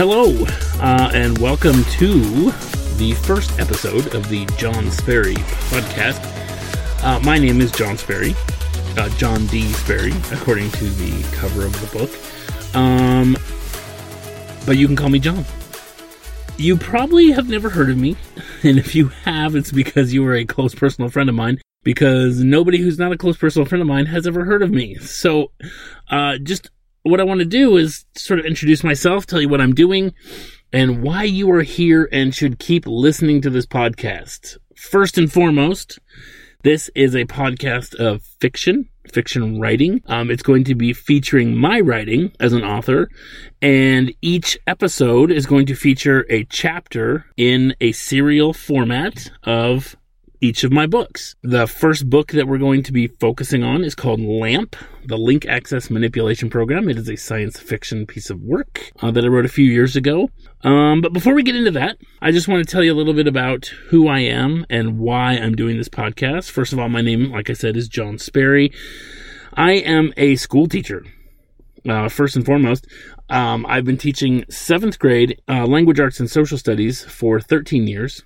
Hello, uh, and welcome to the first episode of the John Sperry podcast. Uh, my name is John Sperry, uh, John D. Sperry, according to the cover of the book. Um, but you can call me John. You probably have never heard of me, and if you have, it's because you are a close personal friend of mine. Because nobody who's not a close personal friend of mine has ever heard of me. So, uh, just what I want to do is sort of introduce myself, tell you what I'm doing, and why you are here and should keep listening to this podcast. First and foremost, this is a podcast of fiction, fiction writing. Um, it's going to be featuring my writing as an author, and each episode is going to feature a chapter in a serial format of each of my books. The first book that we're going to be focusing on is called LAMP, the Link Access Manipulation Program. It is a science fiction piece of work uh, that I wrote a few years ago. Um, but before we get into that, I just want to tell you a little bit about who I am and why I'm doing this podcast. First of all, my name, like I said, is John Sperry. I am a school teacher. Uh, first and foremost, um, I've been teaching seventh grade uh, language arts and social studies for 13 years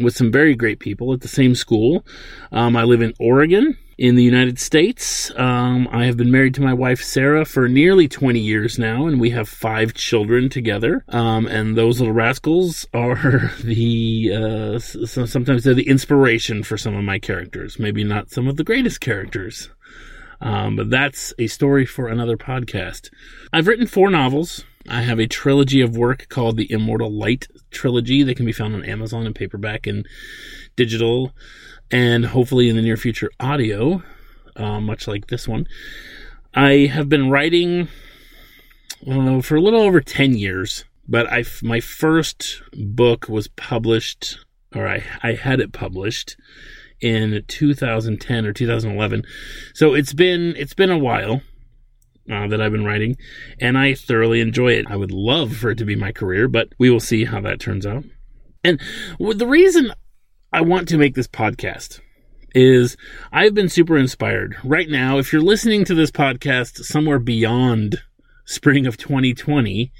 with some very great people at the same school. Um, I live in Oregon in the United States. Um, I have been married to my wife Sarah for nearly 20 years now, and we have five children together. Um, and those little rascals are the uh, sometimes they're the inspiration for some of my characters. Maybe not some of the greatest characters. Um, but that's a story for another podcast. I've written four novels. I have a trilogy of work called the Immortal Light trilogy that can be found on Amazon in paperback and digital, and hopefully in the near future audio, uh, much like this one. I have been writing uh, for a little over 10 years, but I my first book was published, or I, I had it published in 2010 or 2011. So it's been it's been a while uh, that I've been writing, and I thoroughly enjoy it. I would love for it to be my career, but we will see how that turns out. And the reason I want to make this podcast is I've been super inspired. Right now, if you're listening to this podcast somewhere beyond spring of 2020,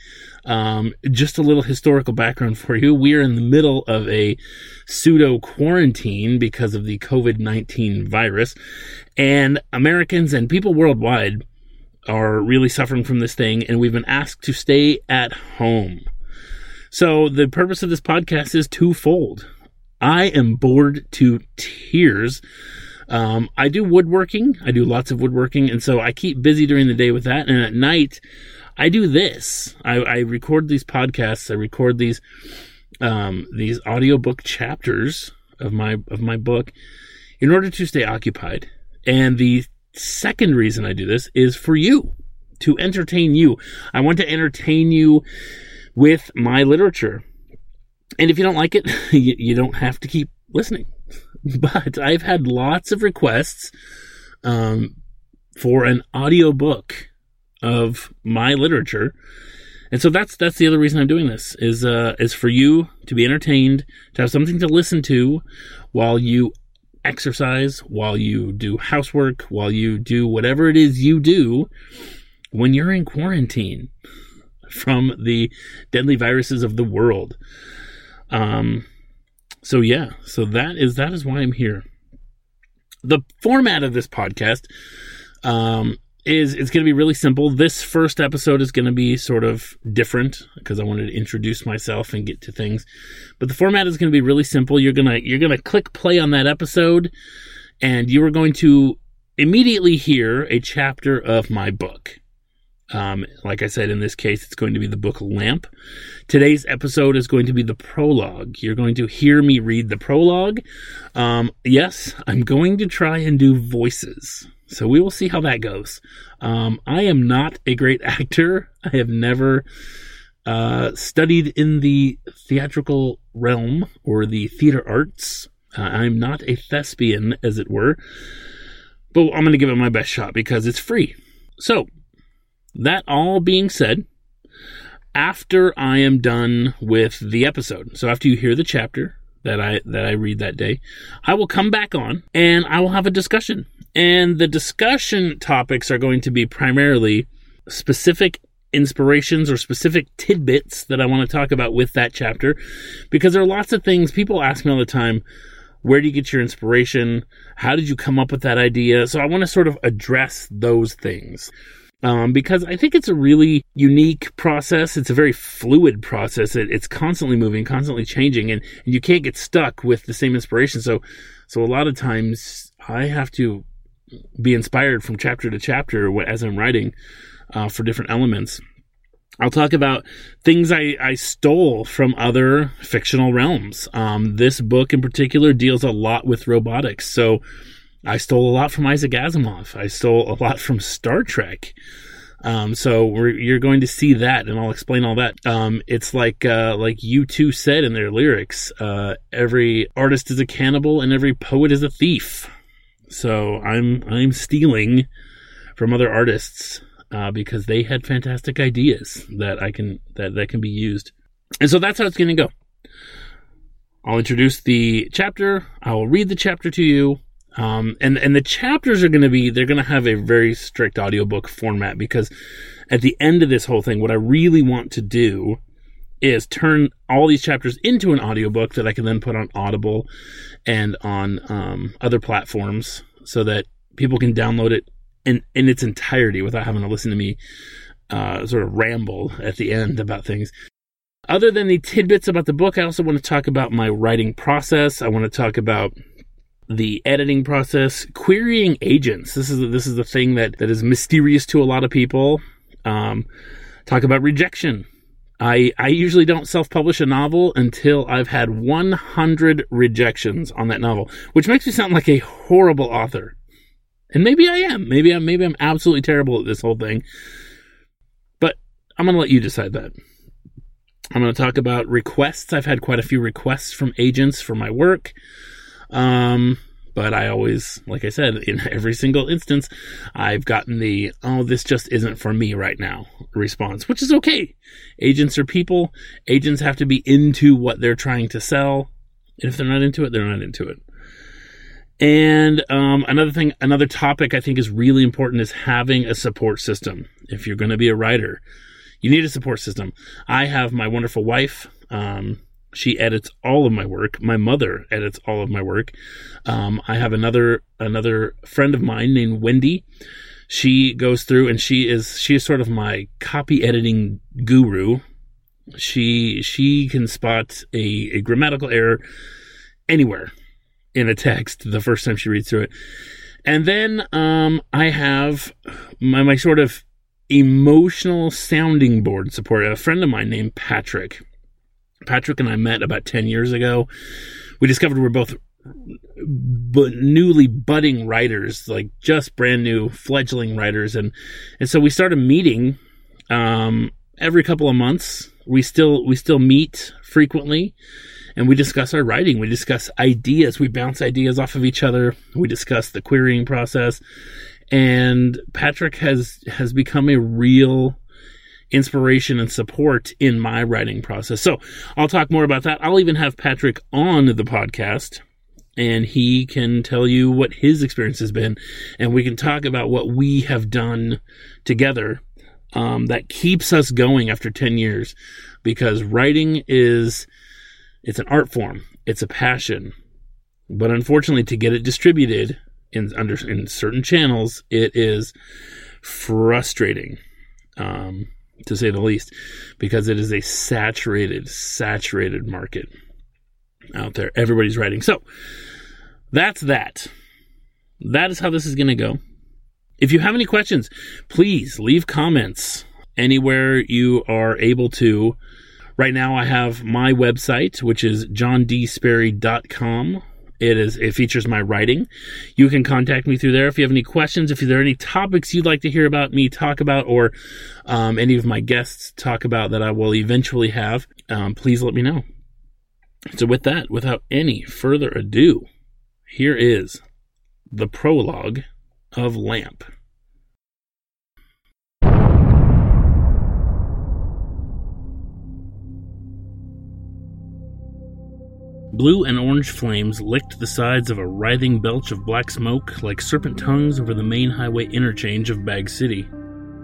um, just a little historical background for you. We are in the middle of a pseudo quarantine because of the COVID 19 virus, and Americans and people worldwide are really suffering from this thing, and we've been asked to stay at home. So, the purpose of this podcast is twofold. I am bored to tears. Um, I do woodworking. I do lots of woodworking, and so I keep busy during the day with that. And at night, I do this. I, I record these podcasts. I record these um, these audiobook chapters of my of my book in order to stay occupied. And the second reason I do this is for you, to entertain you. I want to entertain you with my literature. And if you don't like it, you, you don't have to keep listening. But I've had lots of requests um, for an audiobook of my literature. And so that's that's the other reason I'm doing this is uh, is for you to be entertained, to have something to listen to while you exercise, while you do housework, while you do whatever it is you do when you're in quarantine from the deadly viruses of the world. Um, so yeah, so that is that is why I'm here. The format of this podcast um, is it's going to be really simple. This first episode is going to be sort of different because I wanted to introduce myself and get to things. But the format is going to be really simple. You're going to you're going to click play on that episode and you are going to immediately hear a chapter of my book. Um, like I said, in this case, it's going to be the book Lamp. Today's episode is going to be the prologue. You're going to hear me read the prologue. Um, yes, I'm going to try and do voices. So we will see how that goes. Um, I am not a great actor. I have never uh, studied in the theatrical realm or the theater arts. Uh, I'm not a thespian, as it were. But I'm going to give it my best shot because it's free. So, that all being said, after I am done with the episode, so after you hear the chapter that I that I read that day, I will come back on and I will have a discussion and the discussion topics are going to be primarily specific inspirations or specific tidbits that I want to talk about with that chapter because there are lots of things people ask me all the time. Where do you get your inspiration? How did you come up with that idea? So I want to sort of address those things. Um, because I think it's a really unique process. It's a very fluid process. It, it's constantly moving, constantly changing, and, and you can't get stuck with the same inspiration. So, so a lot of times I have to be inspired from chapter to chapter as I'm writing uh, for different elements. I'll talk about things I, I stole from other fictional realms. Um, this book in particular deals a lot with robotics. So I stole a lot from Isaac Asimov. I stole a lot from Star Trek. Um, so you're going to see that, and I'll explain all that. Um, it's like uh, like U2 said in their lyrics: uh, every artist is a cannibal, and every poet is a thief. So I'm I'm stealing from other artists uh, because they had fantastic ideas that I can that that can be used, and so that's how it's going to go. I'll introduce the chapter. I will read the chapter to you. Um, and and the chapters are going to be they're going to have a very strict audiobook format because at the end of this whole thing what I really want to do is turn all these chapters into an audiobook that I can then put on Audible and on um, other platforms so that people can download it in in its entirety without having to listen to me uh, sort of ramble at the end about things. Other than the tidbits about the book, I also want to talk about my writing process. I want to talk about the editing process, querying agents. This is this is the thing that that is mysterious to a lot of people. Um, talk about rejection. I I usually don't self-publish a novel until I've had 100 rejections on that novel, which makes me sound like a horrible author. And maybe I am. Maybe I'm maybe I'm absolutely terrible at this whole thing. But I'm going to let you decide that. I'm going to talk about requests. I've had quite a few requests from agents for my work. Um, but I always, like I said, in every single instance, I've gotten the, oh, this just isn't for me right now response, which is okay. Agents are people. Agents have to be into what they're trying to sell. And if they're not into it, they're not into it. And um, another thing, another topic I think is really important is having a support system. If you're going to be a writer, you need a support system. I have my wonderful wife. Um, she edits all of my work. My mother edits all of my work. Um, I have another another friend of mine named Wendy. She goes through and she is she is sort of my copy editing guru. She she can spot a, a grammatical error anywhere in a text the first time she reads through it. And then um, I have my, my sort of emotional sounding board support. A friend of mine named Patrick. Patrick and I met about 10 years ago. We discovered we're both but newly budding writers, like just brand new fledgling writers. And, and so we started meeting, um, every couple of months. We still, we still meet frequently and we discuss our writing. We discuss ideas. We bounce ideas off of each other. We discuss the querying process. And Patrick has has become a real inspiration and support in my writing process. So I'll talk more about that. I'll even have Patrick on the podcast and he can tell you what his experience has been and we can talk about what we have done together um, that keeps us going after 10 years because writing is it's an art form, it's a passion. But unfortunately, to get it distributed in under in certain channels, it is frustrating, um, to say the least, because it is a saturated, saturated market out there. Everybody's writing. So that's that. That is how this is going to go. If you have any questions, please leave comments anywhere you are able to. Right now, I have my website, which is johndsperry.com. It is it features my writing. You can contact me through there if you have any questions. If there are any topics you'd like to hear about me talk about, or um, any of my guests talk about that I will eventually have, um, please let me know. So, with that, without any further ado, here is the prologue of Lamp. Blue and orange flames licked the sides of a writhing belch of black smoke like serpent tongues over the main highway interchange of Bagh City.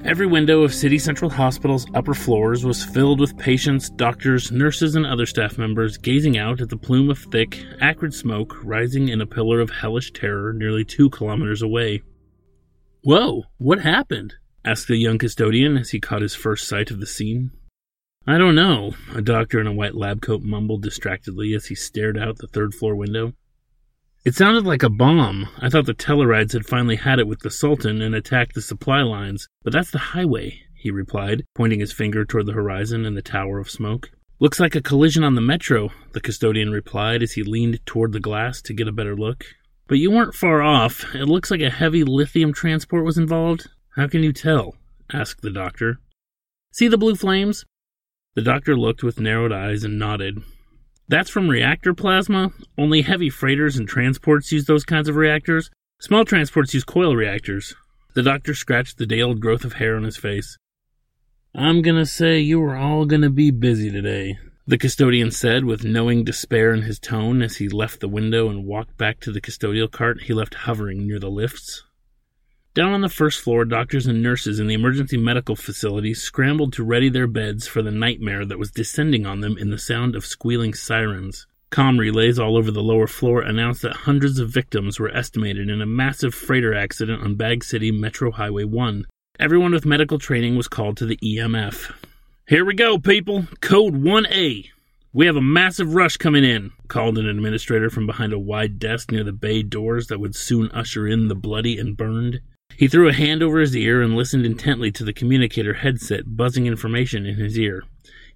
Every window of City Central Hospital's upper floors was filled with patients, doctors, nurses, and other staff members gazing out at the plume of thick, acrid smoke rising in a pillar of hellish terror nearly two kilometers away. Whoa, what happened? asked the young custodian as he caught his first sight of the scene. I don't know, a doctor in a white lab coat mumbled distractedly as he stared out the third floor window. It sounded like a bomb. I thought the Tellarides had finally had it with the Sultan and attacked the supply lines, but that's the highway, he replied, pointing his finger toward the horizon and the tower of smoke. Looks like a collision on the metro, the custodian replied as he leaned toward the glass to get a better look. But you weren't far off. It looks like a heavy lithium transport was involved. How can you tell? asked the doctor. See the blue flames? The doctor looked with narrowed eyes and nodded. That's from reactor plasma. Only heavy freighters and transports use those kinds of reactors. Small transports use coil reactors. The doctor scratched the day old growth of hair on his face. I'm gonna say you are all gonna be busy today, the custodian said with knowing despair in his tone as he left the window and walked back to the custodial cart he left hovering near the lifts. Down on the first floor, doctors and nurses in the emergency medical facility scrambled to ready their beds for the nightmare that was descending on them in the sound of squealing sirens. Com relays all over the lower floor announced that hundreds of victims were estimated in a massive freighter accident on Bagh City Metro Highway 1. Everyone with medical training was called to the EMF. Here we go, people! Code 1A! We have a massive rush coming in, called an administrator from behind a wide desk near the bay doors that would soon usher in the bloody and burned. He threw a hand over his ear and listened intently to the communicator headset buzzing information in his ear.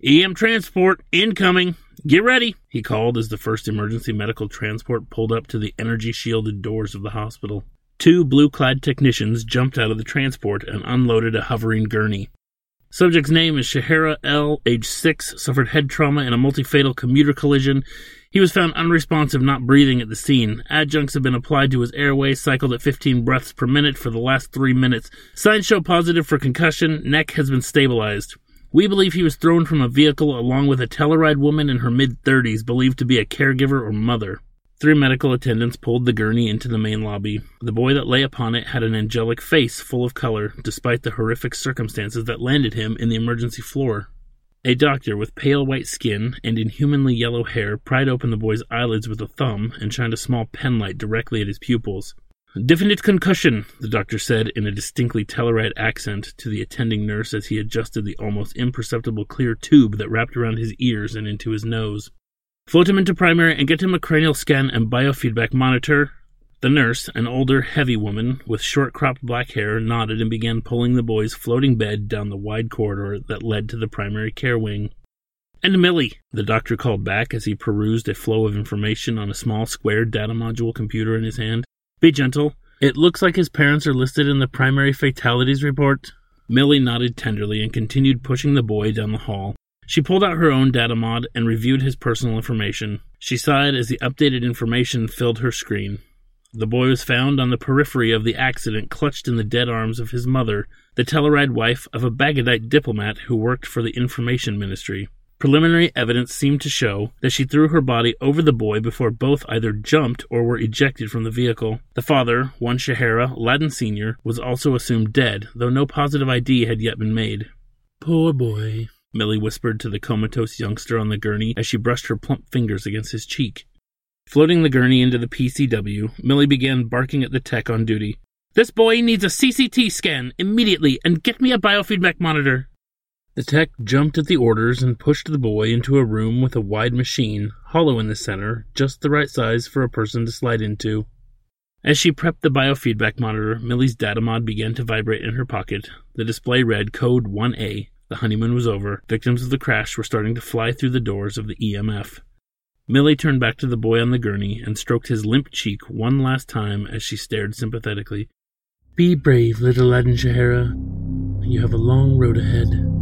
EM transport incoming. Get ready, he called as the first emergency medical transport pulled up to the energy shielded doors of the hospital. Two blue clad technicians jumped out of the transport and unloaded a hovering gurney. Subject's name is Shahara L., age 6, suffered head trauma in a multi-fatal commuter collision he was found unresponsive, not breathing at the scene. Adjuncts have been applied to his airway, cycled at 15 breaths per minute for the last three minutes. Signs show positive for concussion. Neck has been stabilized. We believe he was thrown from a vehicle along with a Tellaride woman in her mid 30s, believed to be a caregiver or mother. Three medical attendants pulled the gurney into the main lobby. The boy that lay upon it had an angelic face full of color, despite the horrific circumstances that landed him in the emergency floor. A doctor with pale white skin and inhumanly yellow hair pried open the boy's eyelids with a thumb and shined a small penlight directly at his pupils. Definite concussion, the doctor said in a distinctly Tellaride accent to the attending nurse as he adjusted the almost imperceptible clear tube that wrapped around his ears and into his nose. Float him into primary and get him a cranial scan and biofeedback monitor, the nurse, an older, heavy woman with short cropped black hair, nodded and began pulling the boy's floating bed down the wide corridor that led to the primary care wing. And Millie, the doctor called back as he perused a flow of information on a small square data module computer in his hand. Be gentle. It looks like his parents are listed in the primary fatalities report. Millie nodded tenderly and continued pushing the boy down the hall. She pulled out her own data mod and reviewed his personal information. She sighed as the updated information filled her screen. The boy was found on the periphery of the accident, clutched in the dead arms of his mother, the Tellaride wife of a Baghdadite diplomat who worked for the Information Ministry. Preliminary evidence seemed to show that she threw her body over the boy before both either jumped or were ejected from the vehicle. The father, one Shahara, Ladin Sr., was also assumed dead, though no positive ID had yet been made. Poor boy, Millie whispered to the comatose youngster on the gurney as she brushed her plump fingers against his cheek. Floating the gurney into the PCW, Millie began barking at the tech on duty. This boy needs a CCT scan immediately and get me a biofeedback monitor. The tech jumped at the orders and pushed the boy into a room with a wide machine, hollow in the center, just the right size for a person to slide into. As she prepped the biofeedback monitor, Millie's data mod began to vibrate in her pocket. The display read code 1A. The honeymoon was over. Victims of the crash were starting to fly through the doors of the EMF. Millie turned back to the boy on the gurney and stroked his limp cheek one last time as she stared sympathetically. Be brave, little Ladin Shahara. You have a long road ahead.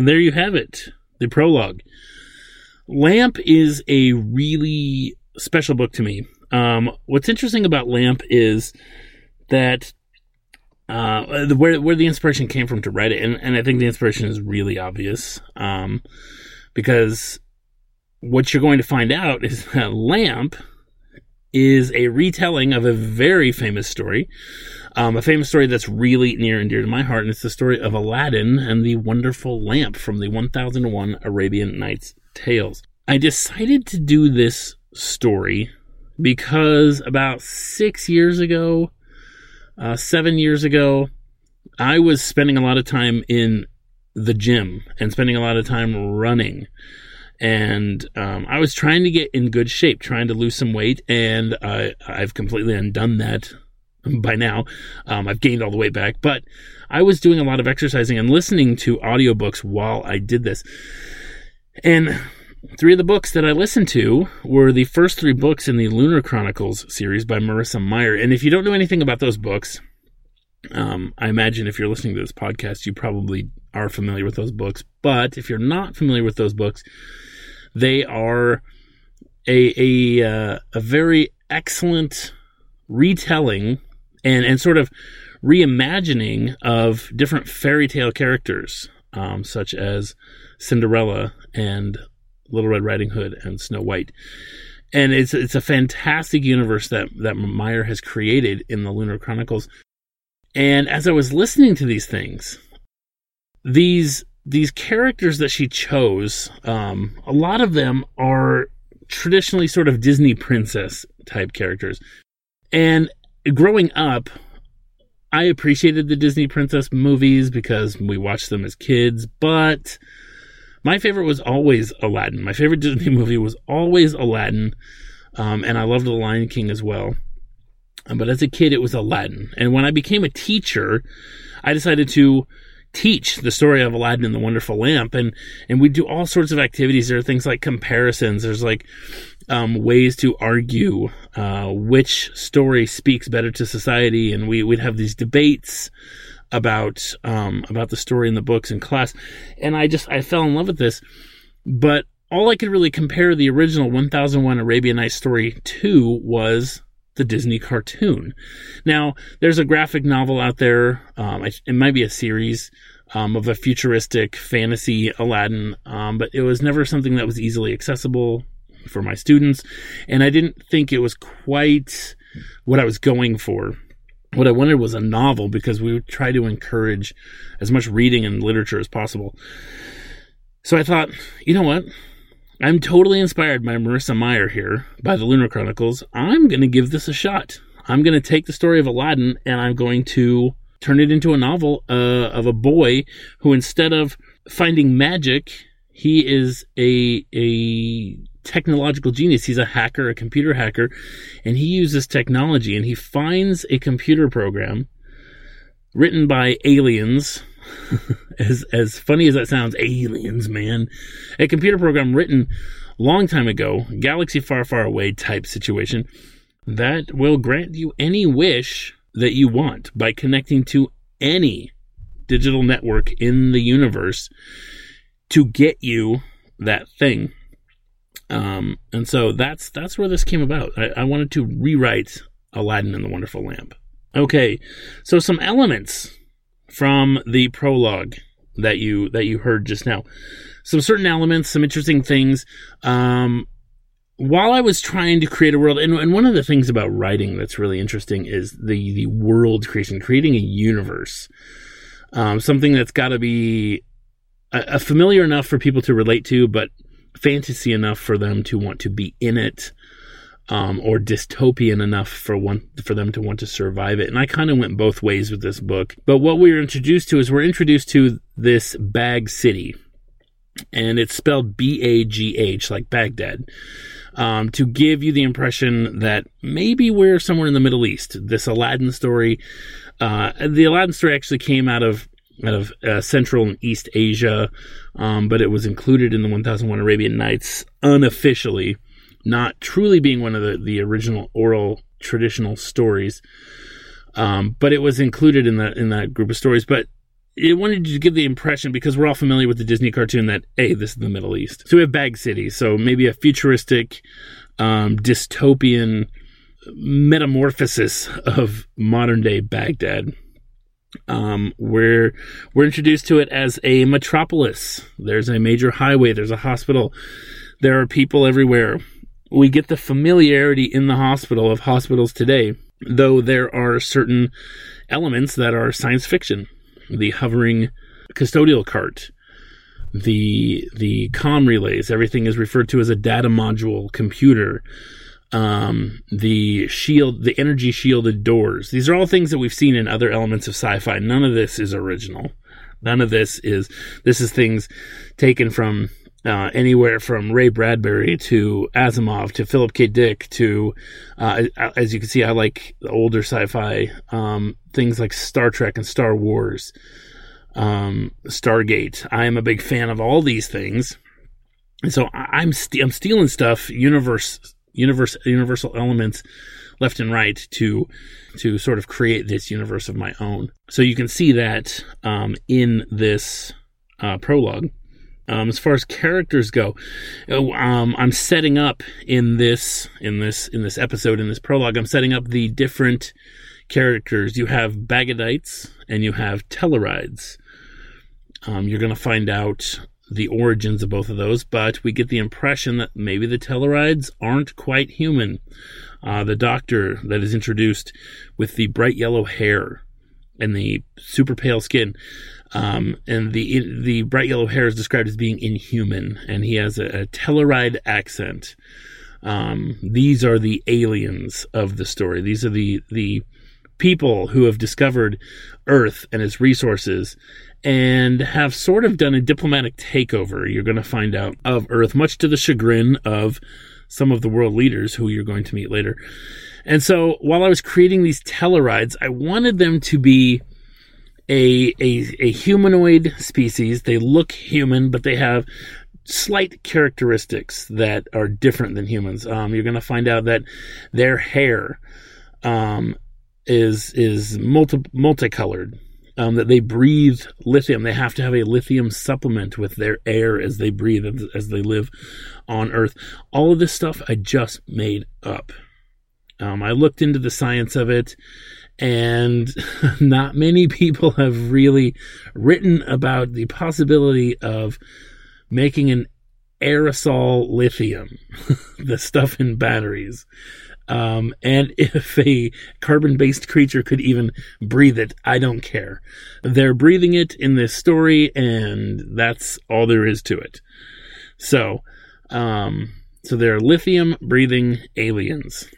And there you have it the prologue. Lamp is a really special book to me. Um, what's interesting about Lamp is that uh, where where the inspiration came from to write it, and, and I think the inspiration is really obvious, um, because what you're going to find out is that Lamp is a retelling of a very famous story, um, a famous story that's really near and dear to my heart, and it's the story of Aladdin and the wonderful lamp from the 1001 Arabian Nights tales. I decided to do this story because about six years ago, uh, seven years ago, I was spending a lot of time in the gym and spending a lot of time running. And um, I was trying to get in good shape, trying to lose some weight, and uh, I've completely undone that by now. Um, I've gained all the way back, but I was doing a lot of exercising and listening to audiobooks while I did this. And three of the books that I listened to were the first three books in the Lunar Chronicles series by Marissa Meyer. And if you don't know anything about those books, um, I imagine if you're listening to this podcast, you probably are familiar with those books. But if you're not familiar with those books, they are a a uh, a very excellent retelling and and sort of reimagining of different fairy tale characters, um, such as Cinderella and Little Red Riding Hood and Snow White. And it's it's a fantastic universe that that Meyer has created in the Lunar Chronicles. And as I was listening to these things, these these characters that she chose, um, a lot of them are traditionally sort of Disney princess type characters. And growing up, I appreciated the Disney princess movies because we watched them as kids, but my favorite was always Aladdin. My favorite Disney movie was always Aladdin, um, and I loved The Lion King as well. Um, but as a kid, it was Aladdin. And when I became a teacher, I decided to teach the story of Aladdin and the Wonderful Lamp, and and we do all sorts of activities. There are things like comparisons. There's like um, ways to argue uh, which story speaks better to society, and we would have these debates about um, about the story in the books in class, and I just I fell in love with this. But all I could really compare the original 1001 Arabian Nights story to was the Disney cartoon. Now, there's a graphic novel out there. Um, it might be a series um, of a futuristic fantasy Aladdin, um, but it was never something that was easily accessible for my students, and I didn't think it was quite what I was going for what I wanted was a novel because we would try to encourage as much reading and literature as possible. So I thought, you know what? I'm totally inspired by Marissa Meyer here, by the Lunar Chronicles. I'm going to give this a shot. I'm going to take the story of Aladdin and I'm going to turn it into a novel uh, of a boy who, instead of finding magic, he is a a technological genius. He's a hacker, a computer hacker, and he uses technology and he finds a computer program written by aliens. as as funny as that sounds, aliens, man. A computer program written long time ago, galaxy far, far away type situation that will grant you any wish that you want by connecting to any digital network in the universe to get you that thing. Um, and so that's that's where this came about. I, I wanted to rewrite Aladdin and the Wonderful Lamp. Okay, so some elements from the prologue that you that you heard just now. Some certain elements, some interesting things. Um, while I was trying to create a world, and, and, one of the things about writing that's really interesting is the the world creation, creating a universe, um, something that's got to be a, a familiar enough for people to relate to, but fantasy enough for them to want to be in it, um, or dystopian enough for one for them to want to survive it. And I kind of went both ways with this book. But what we are introduced to is we're introduced to this Bagh City, and it's spelled B A G H, like Baghdad. Um, to give you the impression that maybe we're somewhere in the Middle East. This Aladdin story, uh, the Aladdin story actually came out of out of uh, Central and East Asia, um, but it was included in the 1001 Arabian Nights unofficially, not truly being one of the, the original oral traditional stories. Um, but it was included in that in that group of stories. But it wanted to give the impression because we're all familiar with the Disney cartoon that hey, this is the Middle East. So we have Bagh City, so maybe a futuristic, um, dystopian metamorphosis of modern day Baghdad. Um, we're we're introduced to it as a metropolis. There's a major highway. There's a hospital. There are people everywhere. We get the familiarity in the hospital of hospitals today, though there are certain elements that are science fiction. The hovering custodial cart, the the com relays, everything is referred to as a data module computer um, the shield, the energy shielded doors. These are all things that we've seen in other elements of sci-fi. None of this is original. None of this is, this is things taken from, uh, anywhere from Ray Bradbury to Asimov to Philip K. Dick to, uh, as you can see, I like the older sci-fi, um, things like Star Trek and Star Wars, um, Stargate. I am a big fan of all these things. And so I'm, st- I'm stealing stuff, universe universe universal elements left and right to to sort of create this universe of my own. So you can see that um, in this uh, prologue. Um, as far as characters go, uh, um, I'm setting up in this in this in this episode in this prologue. I'm setting up the different characters. You have Bagadites and you have Tellarides. Um, you're going to find out the origins of both of those, but we get the impression that maybe the Tellarides aren't quite human. Uh, the doctor that is introduced with the bright yellow hair and the super pale skin, um, and the the bright yellow hair is described as being inhuman, and he has a, a Tellaride accent. Um, these are the aliens of the story. These are the the people who have discovered Earth and its resources and have sort of done a diplomatic takeover, you're going to find out, of Earth, much to the chagrin of some of the world leaders who you're going to meet later. And so while I was creating these Tellarides, I wanted them to be a, a, a humanoid species. They look human, but they have slight characteristics that are different than humans. Um, you're going to find out that their hair um, is is multi multicolored um, that they breathe lithium. They have to have a lithium supplement with their air as they breathe, as they live on Earth. All of this stuff I just made up. Um, I looked into the science of it, and not many people have really written about the possibility of making an aerosol lithium, the stuff in batteries. Um, and if a carbon based creature could even breathe it, I don't care. They're breathing it in this story, and that's all there is to it. So, um, so they're lithium breathing aliens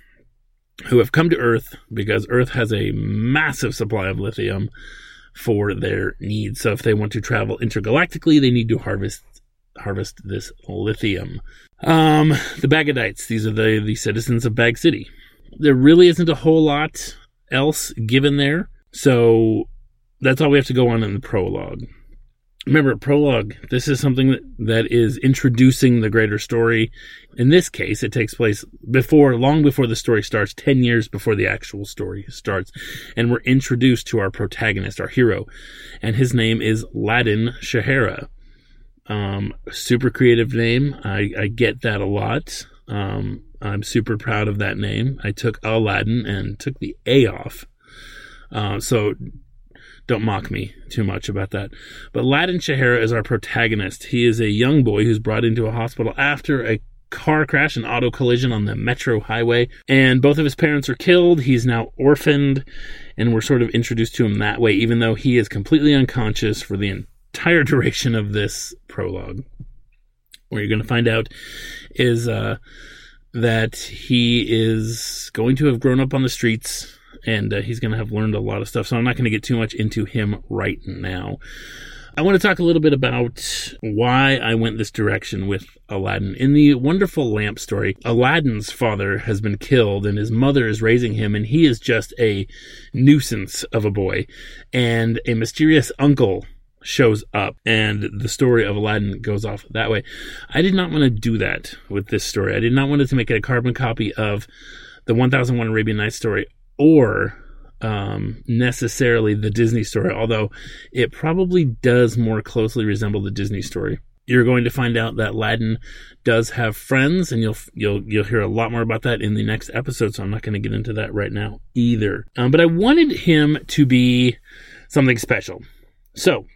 who have come to Earth because Earth has a massive supply of lithium for their needs. So if they want to travel intergalactically, they need to harvest harvest this lithium. Um, the Bagadites, these are the, the citizens of Bagh City. There really isn't a whole lot else given there, so that's all we have to go on in the prologue. Remember, prologue, this is something that, that is introducing the greater story. In this case, it takes place before, long before the story starts, 10 years before the actual story starts. And we're introduced to our protagonist, our hero. And his name is Ladin Shahara. Um, super creative name. I, I get that a lot. Um, I'm super proud of that name. I took Aladdin and took the A off. Uh, so don't mock me too much about that. But Ladin Shahara is our protagonist. He is a young boy who's brought into a hospital after a car crash, an auto collision on the metro highway, and both of his parents are killed. He's now orphaned, and we're sort of introduced to him that way, even though he is completely unconscious for the entire duration of this prologue. What you're going to find out is uh, that he is going to have grown up on the streets and uh, he's going to have learned a lot of stuff. So I'm not going to get too much into him right now. I want to talk a little bit about why I went this direction with Aladdin. In the wonderful lamp story, Aladdin's father has been killed and his mother is raising him, and he is just a nuisance of a boy. And a mysterious uncle shows up and the story of Aladdin goes off that way. I did not want to do that with this story. I did not want to make it a carbon copy of the 1001 Arabian Nights story or um, necessarily the Disney story, although it probably does more closely resemble the Disney story. You're going to find out that Aladdin does have friends, and you'll you'll you'll hear a lot more about that in the next episode. So I'm not going to get into that right now either. Um, but I wanted him to be something special. So,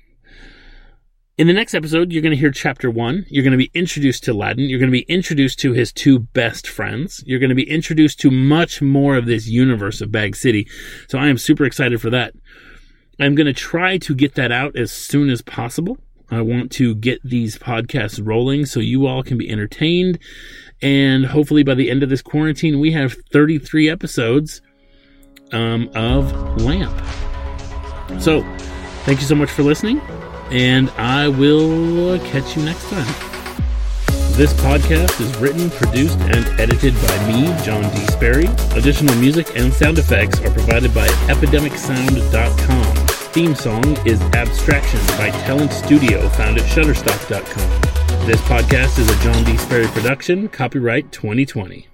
in the next episode, you're going to hear chapter one. You're going to be introduced to Ladin. You're going to be introduced to his two best friends. You're going to be introduced to much more of this universe of Bagh City. So I am super excited for that. I'm going to try to get that out as soon as possible. I want to get these podcasts rolling so you all can be entertained. And hopefully by the end of this quarantine, we have 33 episodes um, of LAMP. So thank you so much for listening and I will catch you next time. This podcast is written, produced, and edited by me, John D. Sperry. Additional music and sound effects are provided by epidemicsound.com. Theme song is Abstraction by Talent Studio, found at shutterstock.com. This podcast is a John D. Sperry production, copyright 2020.